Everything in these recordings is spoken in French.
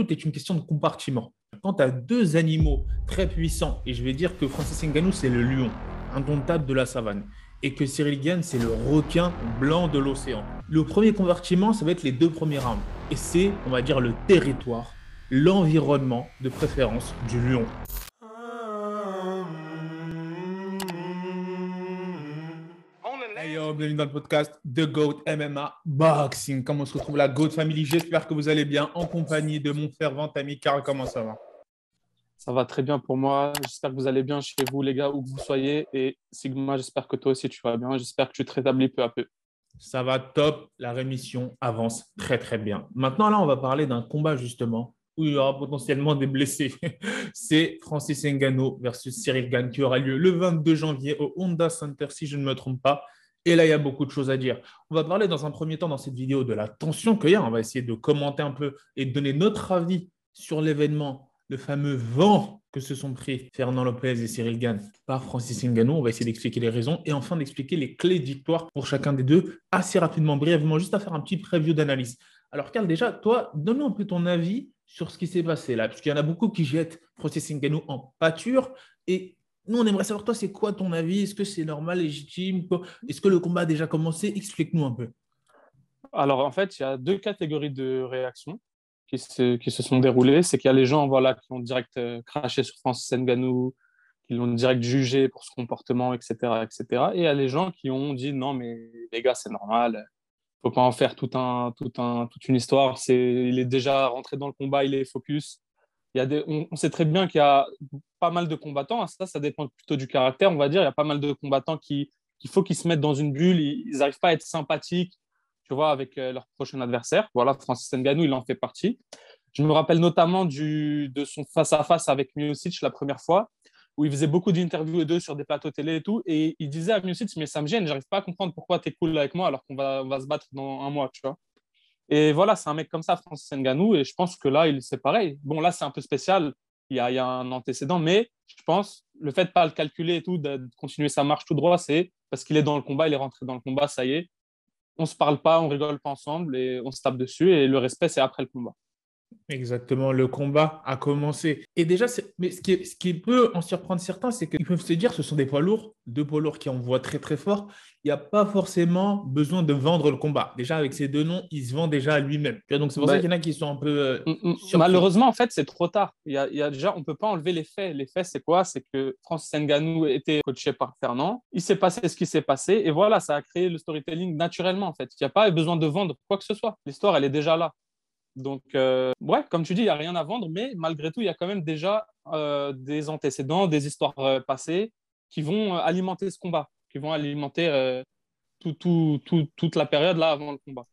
tout est une question de compartiment. Quand tu as deux animaux très puissants, et je vais dire que Francis Ngannou, c'est le lion, indomptable de la savane, et que Cyril Gann, c'est le requin blanc de l'océan. Le premier compartiment, ça va être les deux premiers rounds. Et c'est, on va dire, le territoire, l'environnement de préférence du lion. Bienvenue dans le podcast The GOAT MMA Boxing. Comment se retrouve la GOAT Family? J'espère que vous allez bien en compagnie de mon fervent ami Carl. Comment ça va? Ça va très bien pour moi. J'espère que vous allez bien chez vous, les gars, où que vous soyez. Et Sigma, j'espère que toi aussi tu vas bien. J'espère que tu te rétablis peu à peu. Ça va top. La rémission avance très très bien. Maintenant, là, on va parler d'un combat justement où il y aura potentiellement des blessés. C'est Francis Ngannou versus Cyril Gann qui aura lieu le 22 janvier au Honda Center, si je ne me trompe pas. Et là, il y a beaucoup de choses à dire. On va parler dans un premier temps dans cette vidéo de la tension qu'il y a. On va essayer de commenter un peu et de donner notre avis sur l'événement, le fameux vent que se sont pris Fernand Lopez et Cyril Gann par Francis Ngannou. On va essayer d'expliquer les raisons et enfin d'expliquer les clés de victoire pour chacun des deux assez rapidement, brièvement, juste à faire un petit preview d'analyse. Alors, Karl, déjà, toi, donne-nous un peu ton avis sur ce qui s'est passé là, parce qu'il y en a beaucoup qui jettent Francis Ngannou en pâture et nous, on aimerait savoir, toi, c'est quoi ton avis? Est-ce que c'est normal, légitime? Est-ce que le combat a déjà commencé? Explique-nous un peu. Alors, en fait, il y a deux catégories de réactions qui se, sont déroulées. C'est qu'il y a les gens voilà, qui ont direct euh, craché sur Francis Ngannou, qui l'ont direct jugé pour ce comportement, etc., etc. Et il y a les gens qui ont dit non, mais les gars, c'est normal. Il ne faut pas en faire tout un, tout un, toute une histoire. C'est, il est déjà rentré dans le combat, il est focus. On, sait très bien qu'il y a pas mal de combattants. Ça, ça dépend plutôt du caractère, on va dire. Il y a pas mal de combattants qui, qu'il faut qu'ils se mettent dans une bulle. Ils n'arrivent pas à être sympathiques, tu vois, avec euh, leur prochain adversaire. Voilà, Francis Ngannou, il en fait partie. Je me rappelle notamment de son face-à-face avec Miocic la première fois, où il faisait beaucoup d'interviews d'eux sur des plateaux télé et tout. Et il disait à Miocic, mais ça me gêne, j'arrive pas à comprendre pourquoi tu es cool avec moi alors qu'on on va se battre dans un mois, tu vois. Et voilà, c'est un mec comme ça, Francis Ngannou, et je pense que là, il c'est pareil. Bon, là, c'est un peu spécial, il y, a, un antécédent, mais je pense le fait de pas le calculer et tout, de, continuer sa marche tout droit, c'est parce qu'il est dans le combat, il est rentré dans le combat, ça y est. On se parle pas, on rigole pas ensemble et on se tape dessus. Et le respect, c'est après le combat. Exactement, le combat a commencé. Et déjà, mais ce qui, ce qui, peut en surprendre certains, c'est qu'ils peuvent se dire ce sont des poids lourds, deux poids lourds qui envoient très très fort. Il n'y a pas forcément besoin de vendre le combat. Déjà, avec ces deux noms, il se vend déjà à lui-même. Donc, c'est pour bah, ça qu'il y en a qui sont un peu. Euh, mm, mm. malheureusement, en fait, c'est trop tard. Il y, a, il y a déjà, on ne peut pas enlever les faits. Les faits, c'est quoi? C'est que Francis Ngannou était coaché par Fernand. Il s'est passé ce qui s'est passé. Et voilà, ça a créé le storytelling naturellement, en fait. Il n'y a pas besoin de vendre quoi que ce soit. L'histoire, elle est déjà là. Donc, euh, ouais, comme tu dis, il n'y a rien à vendre, mais malgré tout, il y a quand même déjà euh, des antécédents, des histoires euh, passées qui vont alimenter ce combat, qui vont alimenter tout, tout, tout, toute la période là avant le combat.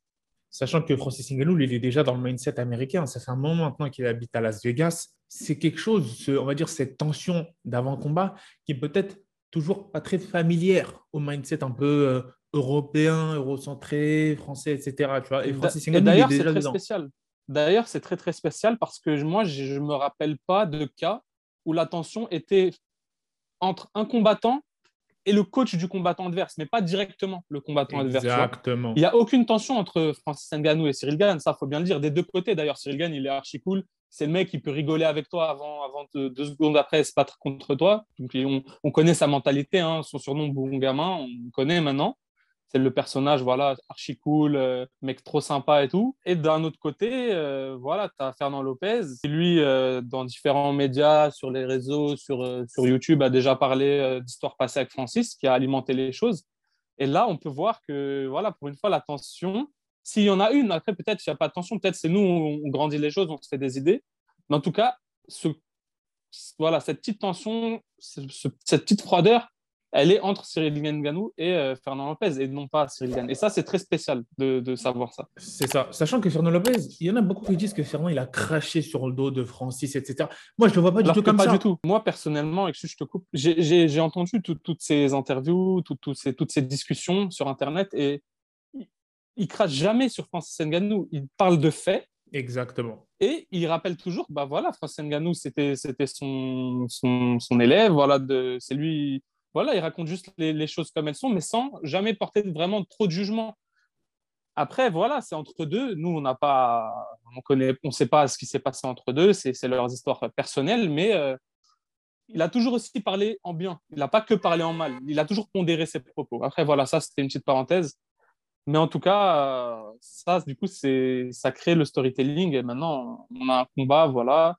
Sachant que Francis Ngannou, il est déjà dans le mindset américain. Ça fait un moment maintenant qu'il habite à Las Vegas. C'est quelque chose, on va dire, cette tension d'avant-combat qui est peut-être toujours pas très familière au mindset un peu européen, eurocentré, français, etc. Tu vois et Francis Ngannou, d'ailleurs, c'est très spécial. D'ailleurs, c'est très très spécial parce que moi, je ne me rappelle pas de cas où la tension était entre un combattant et le coach du combattant adverse, mais pas directement le combattant adverse. Exactement. Il n'y a aucune tension entre Francis Ngannou et Cyril Gann, ça faut bien le dire, des deux côtés. D'ailleurs, Cyril Gann, il est archi cool. C'est le mec qui peut rigoler avec toi avant, avant deux secondes après se battre contre toi. Donc, on, connaît sa mentalité, hein, son surnom bon gamin, on connaît maintenant le personnage, voilà, archi cool, euh, mec trop sympa et tout. Et d'un autre côté, euh, voilà, tu as Fernand Lopez, qui lui, euh, dans différents médias, sur les réseaux, sur, sur YouTube, a déjà parlé d'histoire passée avec Francis, qui a alimenté les choses. Et là, on peut voir que, voilà, pour une fois, la tension, s'il y en a une, après, peut-être il n'y a pas de tension, peut-être c'est nous, on, grandit les choses, on se fait des idées. Mais en tout cas, voilà, cette petite tension, cette petite froideur, elle est entre Cyril Ngannou et euh, Fernand Lopez et non pas Cyril Gann. Et ça, c'est très spécial de, savoir ça. C'est ça. Sachant que Fernand Lopez, il y en a beaucoup qui disent que Fernand, il a craché sur le dos de Francis, etc. Moi, je ne le vois pas du tout comme pas ça. du tout. Moi, personnellement, je te coupe, j'ai entendu toutes ces interviews, toutes ces, toutes ces discussions sur Internet et il, ne crache jamais sur Francis Ngannou. Il parle de faits. Exactement. Et il rappelle toujours, bah voilà, Francis Ngannou, c'était son, son, son, élève, voilà, c'est lui voilà, il raconte juste les, choses comme elles sont, mais sans jamais porter vraiment trop de jugement. Après, voilà, c'est entre deux. Nous, on n'a pas, on connaît, on sait pas ce qui s'est passé entre deux. C'est leurs histoires personnelles, mais euh, il a toujours aussi parlé en bien. Il n'a pas que parlé en mal. Il a toujours pondéré ses propos. Après, voilà, ça, c'était une petite parenthèse. Mais en tout cas, euh, ça, du coup, c'est, ça crée le storytelling. Et maintenant, on a un combat, voilà.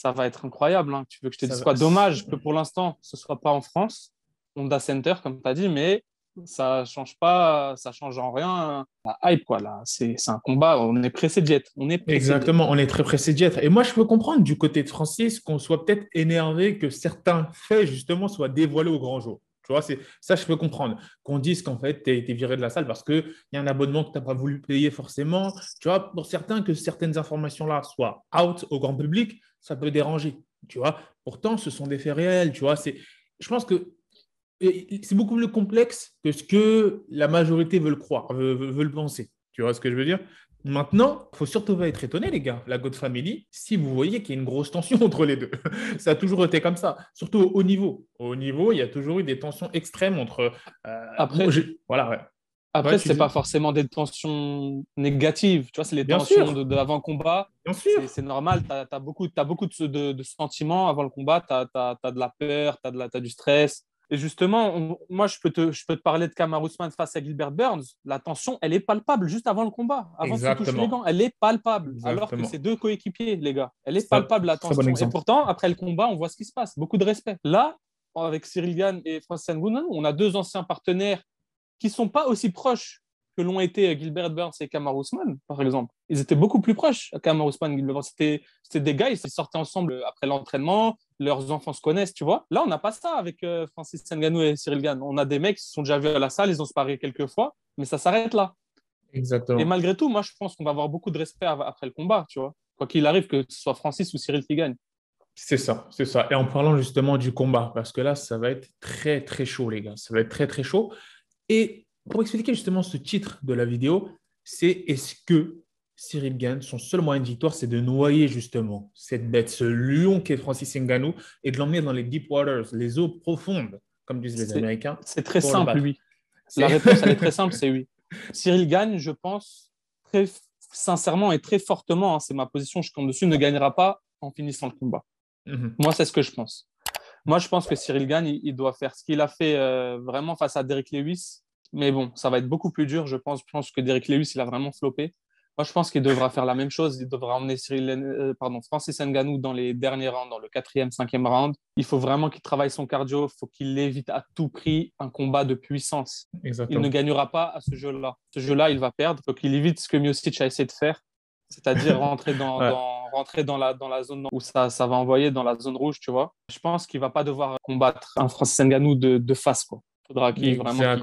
Ça va être incroyable. Hein. Tu veux que je te dise quoi? Dommage que pour l'instant, ce ne soit pas en France. Honda Center, comme tu as dit, mais ça change pas, ça change en rien la hype quoi là. C'est un combat, on est pressé d'y être. On est Exactement, on est très pressé d'y être. Et moi je peux comprendre du côté de Francis qu'on soit peut-être énervé que certains faits justement soient dévoilés au grand jour. Tu vois, ça je peux comprendre. Qu'on dise qu'en fait tu as été viré de la salle parce qu'il y a un abonnement que tu n'as pas voulu payer forcément. Tu vois, pour certains que certaines informations là soient out au grand public, ça peut déranger. Tu vois, pourtant ce sont des faits réels. Tu vois, je pense que c'est beaucoup plus complexe que ce que la majorité veut le croire, veut, le penser. Tu vois ce que je veux dire? Maintenant, il faut surtout pas être étonné, les gars, la God Family, si vous voyez qu'il y a une grosse tension entre les deux. ça a toujours été comme ça, surtout au haut niveau. Au haut niveau, il y a toujours eu des tensions extrêmes entre. Euh, Après, voilà, ouais. Après, ce n'est pas forcément des tensions négatives, tu vois, c'est les tensions de, de combat Bien sûr. C'est normal, tu as, beaucoup, as beaucoup de, de, sentiments avant le combat, tu as, as, de la peur, tu as, as, du stress, et justement, moi, je peux, te, je peux te parler de Kamar Ousmane face à Gilbert Burns. La tension, elle est palpable juste avant le combat, avant qu'il touche les gants. Elle est palpable. Alors que c'est deux coéquipiers, les gars. Elle est palpable, la tension. et pourtant, après le combat, on voit ce qui se passe. Beaucoup de respect. Là, avec Cyril Gann et Francis Ngannou, on a deux anciens partenaires qui ne sont pas aussi proches que l'ont été Gilbert Burns et Kamar Ousmane, par exemple. Ils étaient beaucoup plus proches, Kamar Ousmane et Gilbert Burns. C'était, des gars, ils sortaient ensemble après l'entraînement, leurs enfants se connaissent, tu vois. Là, on n'a pas ça avec euh, Francis Ngannou et Cyril Gann. On a des mecs qui se sont déjà vus à la salle, ils ont se parlé quelques fois, mais ça s'arrête là. Exactement. Et malgré tout, moi, je pense qu'on va avoir beaucoup de respect après le combat, tu vois. Quoi qu'il arrive, que ce soit Francis ou Cyril qui gagne. C'est ça, c'est ça. Et en parlant justement du combat, parce que là, ça va être très, très chaud, les gars. Ça va être très, très chaud. Et pour expliquer justement ce titre de la vidéo, c'est est-ce que Cyril Gann, son seul moyen de victoire, c'est de noyer justement cette bête, ce lion qu'est Francis Ngannou, et de l'emmener dans les deep waters, les eaux profondes, comme disent les Américains. C'est très simple, oui. La réponse, elle est très simple, c'est oui. Cyril Gann, je pense, très sincèrement et très fortement, hein, c'est ma position, je compte dessus, ne gagnera pas en finissant le combat. Mhm. Moi, c'est ce que je pense. Moi, je pense que Cyril Gann, il, doit faire ce qu'il a fait euh, vraiment face à Derek Lewis, mais bon, ça va être beaucoup plus dur, je pense. Je pense que Derek Lewis, il a vraiment flopé. Moi, je pense qu'il devra faire la même chose. Il devra emmener Cyril, euh, pardon, Francis Ngannou dans les derniers rounds, dans le quatrième, cinquième round. Il faut vraiment qu'il travaille son cardio. Il faut qu'il évite à tout prix un combat de puissance. Il ne gagnera pas à ce jeu-là. Ce jeu-là, il va perdre. Il faut qu'il évite ce que Miocic a essayé de faire, c'est-à-dire rentrer dans, rentrer dans la, dans la zone où ça, ça va envoyer dans la zone rouge, tu vois. Je pense qu'il va pas devoir combattre un Francis Ngannou de, de face, quoi faudra qu'il vraiment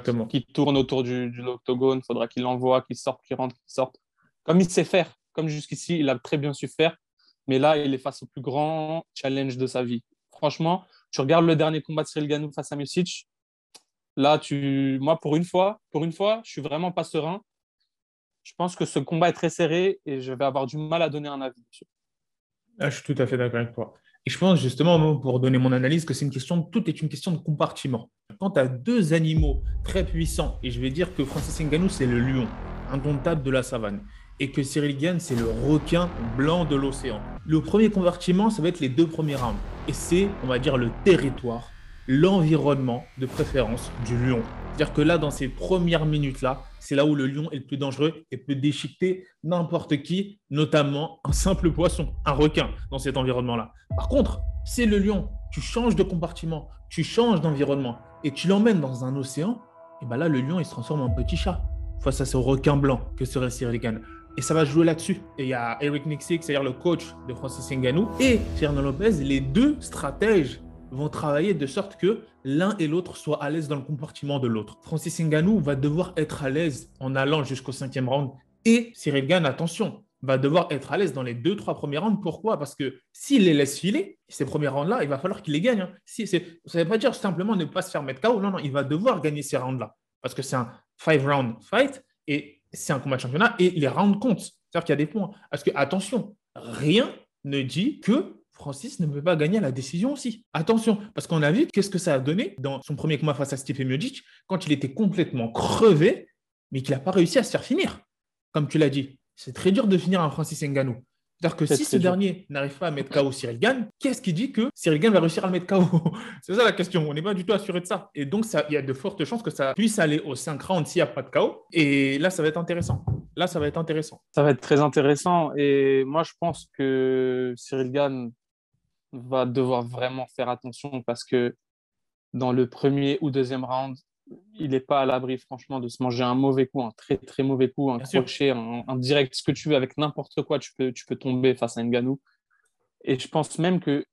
tourne autour du, du octogone, il faudra qu'il envoie, qu'il sorte, qu'il rentre, qu'il sorte. Comme il sait faire, comme jusqu'ici, il a très bien su faire. Mais là, il est face au plus grand challenge de sa vie. Franchement, tu regardes le dernier combat de Cyril Ganou face à Music. Là, tu... moi, pour une fois, pour une fois, je suis vraiment pas serein. Je pense que ce combat est très serré et je vais avoir du mal à donner un avis. Ah, je suis tout à fait d'accord avec toi. Et je pense justement, pour donner mon analyse, que c'est une question, tout est une question de compartiment. Quand tu as deux animaux très puissants, et je vais dire que Francis Ngannou, c'est le lion, indomptable de la savane, et que Cyril Gann, c'est le requin blanc de l'océan. Le premier compartiment, ça va être les deux premiers rounds. Et c'est, on va dire, le territoire, l'environnement de préférence du lion. C'est-à-dire que là, dans ces premières minutes-là, c'est là où le lion est le plus dangereux et peut déchiqueter n'importe qui, notamment un simple poisson, un requin, dans cet environnement-là. Par contre, c'est le lion, tu changes de compartiment, tu changes d'environnement et tu l'emmènes dans un océan, et bien là, le lion, il se transforme en petit chat face à ce requin blanc que serait Cyril Gann. Et ça va jouer là-dessus. Et il y a Eric Nixik, c'est-à-dire le coach de Francis Ngannou, et Fernando Lopez, les deux stratèges vont travailler de sorte que l'un et l'autre soient à l'aise dans le comportement de l'autre. Francis Ngannou va devoir être à l'aise en allant jusqu'au cinquième round. Et Cyril Gann, attention, va devoir être à l'aise dans les deux, trois premiers rounds. Pourquoi? Parce que s'il les laisse filer, ces premiers rounds-là, il va falloir qu'il les gagne. Hein. Ça ne veut pas dire simplement ne pas se faire mettre KO. Non, non, il va devoir gagner ces rounds-là. Parce que c'est un five-round fight et c'est un combat championnat et les rounds comptent. C'est-à-dire qu'il y a des points. Parce que, attention, rien ne dit que Francis ne peut pas gagner à la décision aussi. Attention, parce qu'on a vu qu'est-ce que ça a donné dans son premier combat face à Stipe Miocic, quand il était complètement crevé, mais qu'il n'a pas réussi à se faire finir, comme tu l'as dit. C'est très dur de finir un Francis Ngannou. C'est-à-dire que si ce dernier n'arrive pas à mettre KO Cyril Gann, qu'est-ce qui dit que Cyril Gann va réussir à le mettre KO C'est ça la question. On n'est pas du tout assuré de ça. Et donc, il y a de fortes chances que ça puisse aller au 5 rounds s'il n'y a pas de KO. Et là, ça va être intéressant. Là, ça va être intéressant. Ça va être très intéressant. Et moi, je pense que Cyril Gann va devoir vraiment faire attention parce que dans le premier ou deuxième round, il n'est pas à l'abri, franchement, de se manger un mauvais coup, un très très mauvais coup, un crochet, un, direct, ce que tu veux, avec n'importe quoi, tu peux, tu peux tomber face à Nganou. Et je pense même que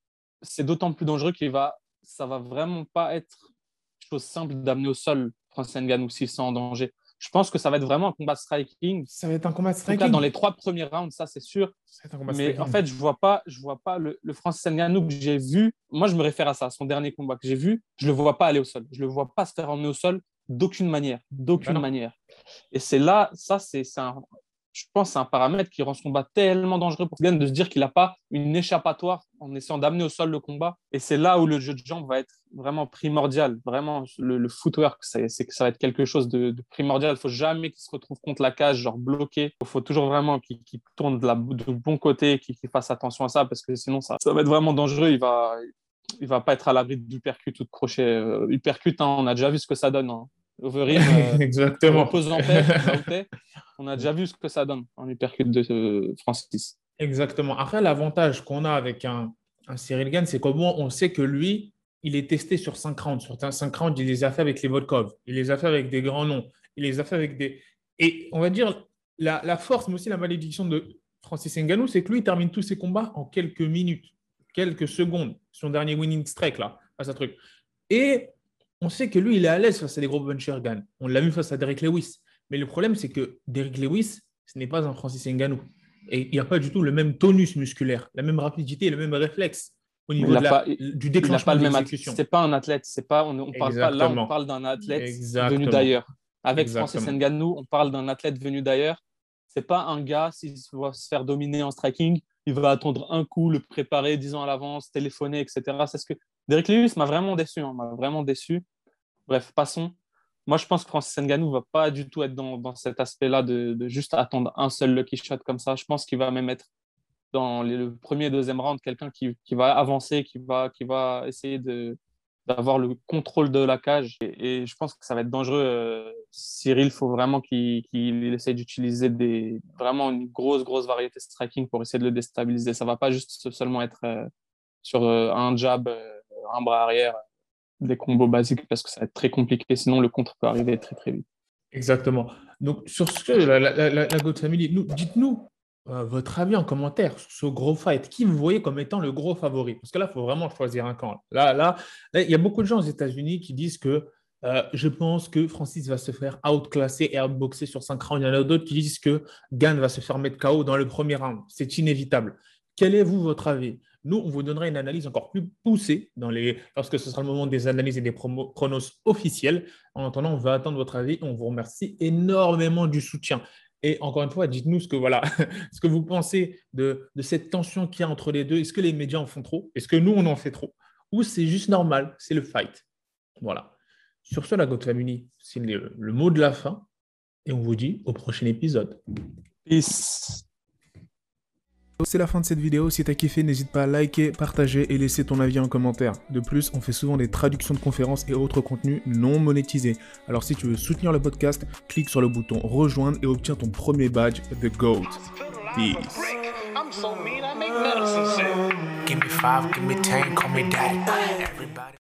c'est d'autant plus dangereux qu'il va, ça va vraiment pas être chose simple d'amener au sol Francis Nganou s'il est en danger je pense que ça va être vraiment un combat striking. Ça va être un combat striking. En tout cas, dans les trois premiers rounds, ça c'est sûr. Mais en fait, je vois pas, je vois pas le, le Francis Ngannou que j'ai vu. Moi, je me réfère à ça, son dernier combat que j'ai vu. Je le vois pas aller au sol. Je le vois pas se faire emmener au sol d'aucune manière, d'aucune manière. Et c'est là, ça c'est un, je pense que c'est un paramètre qui rend ce combat tellement dangereux pour Glenn de se dire qu'il n'a pas une échappatoire en essayant d'amener au sol le combat. Et c'est là où le jeu de jambes va être vraiment primordial. Vraiment, le, footwork, c'est que ça va être quelque chose de, primordial. Il ne faut jamais qu'il se retrouve contre la cage, genre bloqué. Il faut toujours vraiment qu'il tourne de la, bon côté, qu'il fasse attention à ça, parce que sinon, ça, ça va être vraiment dangereux. Il va, il va pas être à l'abri d'uppercut ou de crochet. Euh, hein, on a déjà vu ce que ça donne. Hein. Overeem, euh, Exactement. en on a déjà vu ce que ça donne en hypercute de euh, Francis. Exactement. Après, l'avantage qu'on a avec un, un Cyril Gann, c'est qu'au moins, on sait que lui, il est testé sur 5 rounds. Sur 5 rounds, il les a fait avec les Vodkov. Il les a fait avec des grands noms. Il les a fait avec des. Et on va dire, la, force, mais aussi la malédiction de Francis Ngannou, c'est que lui, il termine tous ses combats en quelques minutes, quelques secondes. Son dernier winning streak, là, à ce truc. Et on sait que lui, il est à l'aise face à des gros punchers Gann. On l'a vu face à Derek Lewis. Mais le problème, c'est que Derek Lewis, ce n'est pas un Francis Ngannou. Et il n'y a pas du tout, le même tonus musculaire, la même rapidité, le même réflexe au niveau du déclenchement de l'exécution. C'est pas un athlète, c'est pas, on, parle pas, là, on parle d'un athlète venu d'ailleurs. Avec Francis Ngannou, on parle d'un athlète venu d'ailleurs. C'est pas un gars, s'il va se faire dominer en striking, il va attendre un coup, le préparer dix ans à l'avance, téléphoner, etc. C'est ce que Derek Lewis m'a vraiment déçu, hein, m'a vraiment déçu. Bref, passons. Moi, je pense que Francis Ngannou ne va pas du tout être dans, cet aspect-là de, juste attendre un seul lucky shot comme ça. Je pense qu'il va même être dans le premier et deuxième round quelqu'un qui, va avancer, qui va, qui va essayer d'avoir le contrôle de la cage. Et, je pense que ça va être dangereux. Euh, Cyril, il faut vraiment qu'il essaye d'utiliser des, vraiment une grosse, grosse variété de striking pour essayer de le déstabiliser. Ça ne va pas juste seulement être euh, sur euh, un jab, un bras arrière des combos basiques parce que ça va être très compliqué. Sinon, le contre peut arriver très, très vite. Exactement. Donc, sur ce, la, la, God Family, dites-nous euh, votre avis en commentaire sur ce gros fight. Qui vous voyez comme étant le gros favori? Parce que là, il faut vraiment choisir un camp. Là, là, il y a beaucoup de gens aux États-Unis qui disent que euh, je pense que Francis va se faire outclasser et outboxer sur 5 rounds. Il y en a d'autres qui disent que Gann va se faire mettre KO dans le premier round. C'est inévitable. Quel est, vous, votre avis? Nous, on vous donnera une analyse encore plus poussée lorsque ce sera le moment des analyses et des pronos officiels. En attendant, on va attendre votre avis. On vous remercie énormément du soutien. Et encore une fois, dites-nous ce que, voilà, ce que vous pensez de, cette tension qu'il y a entre les deux. Est-ce que les médias en font trop? Est-ce que nous, on en fait trop? Ou c'est juste normal? C'est le fight. Voilà. Sur ce, la God c'est le, le mot de la fin. Et on vous dit au prochain épisode. Peace. C'est la fin de cette vidéo, si t'as kiffé n'hésite pas à liker, partager et laisser ton avis en commentaire. De plus, on fait souvent des traductions de conférences et autres contenus non monétisés. Alors si tu veux soutenir le podcast, clique sur le bouton rejoindre et obtiens ton premier badge The GOAT. Peace.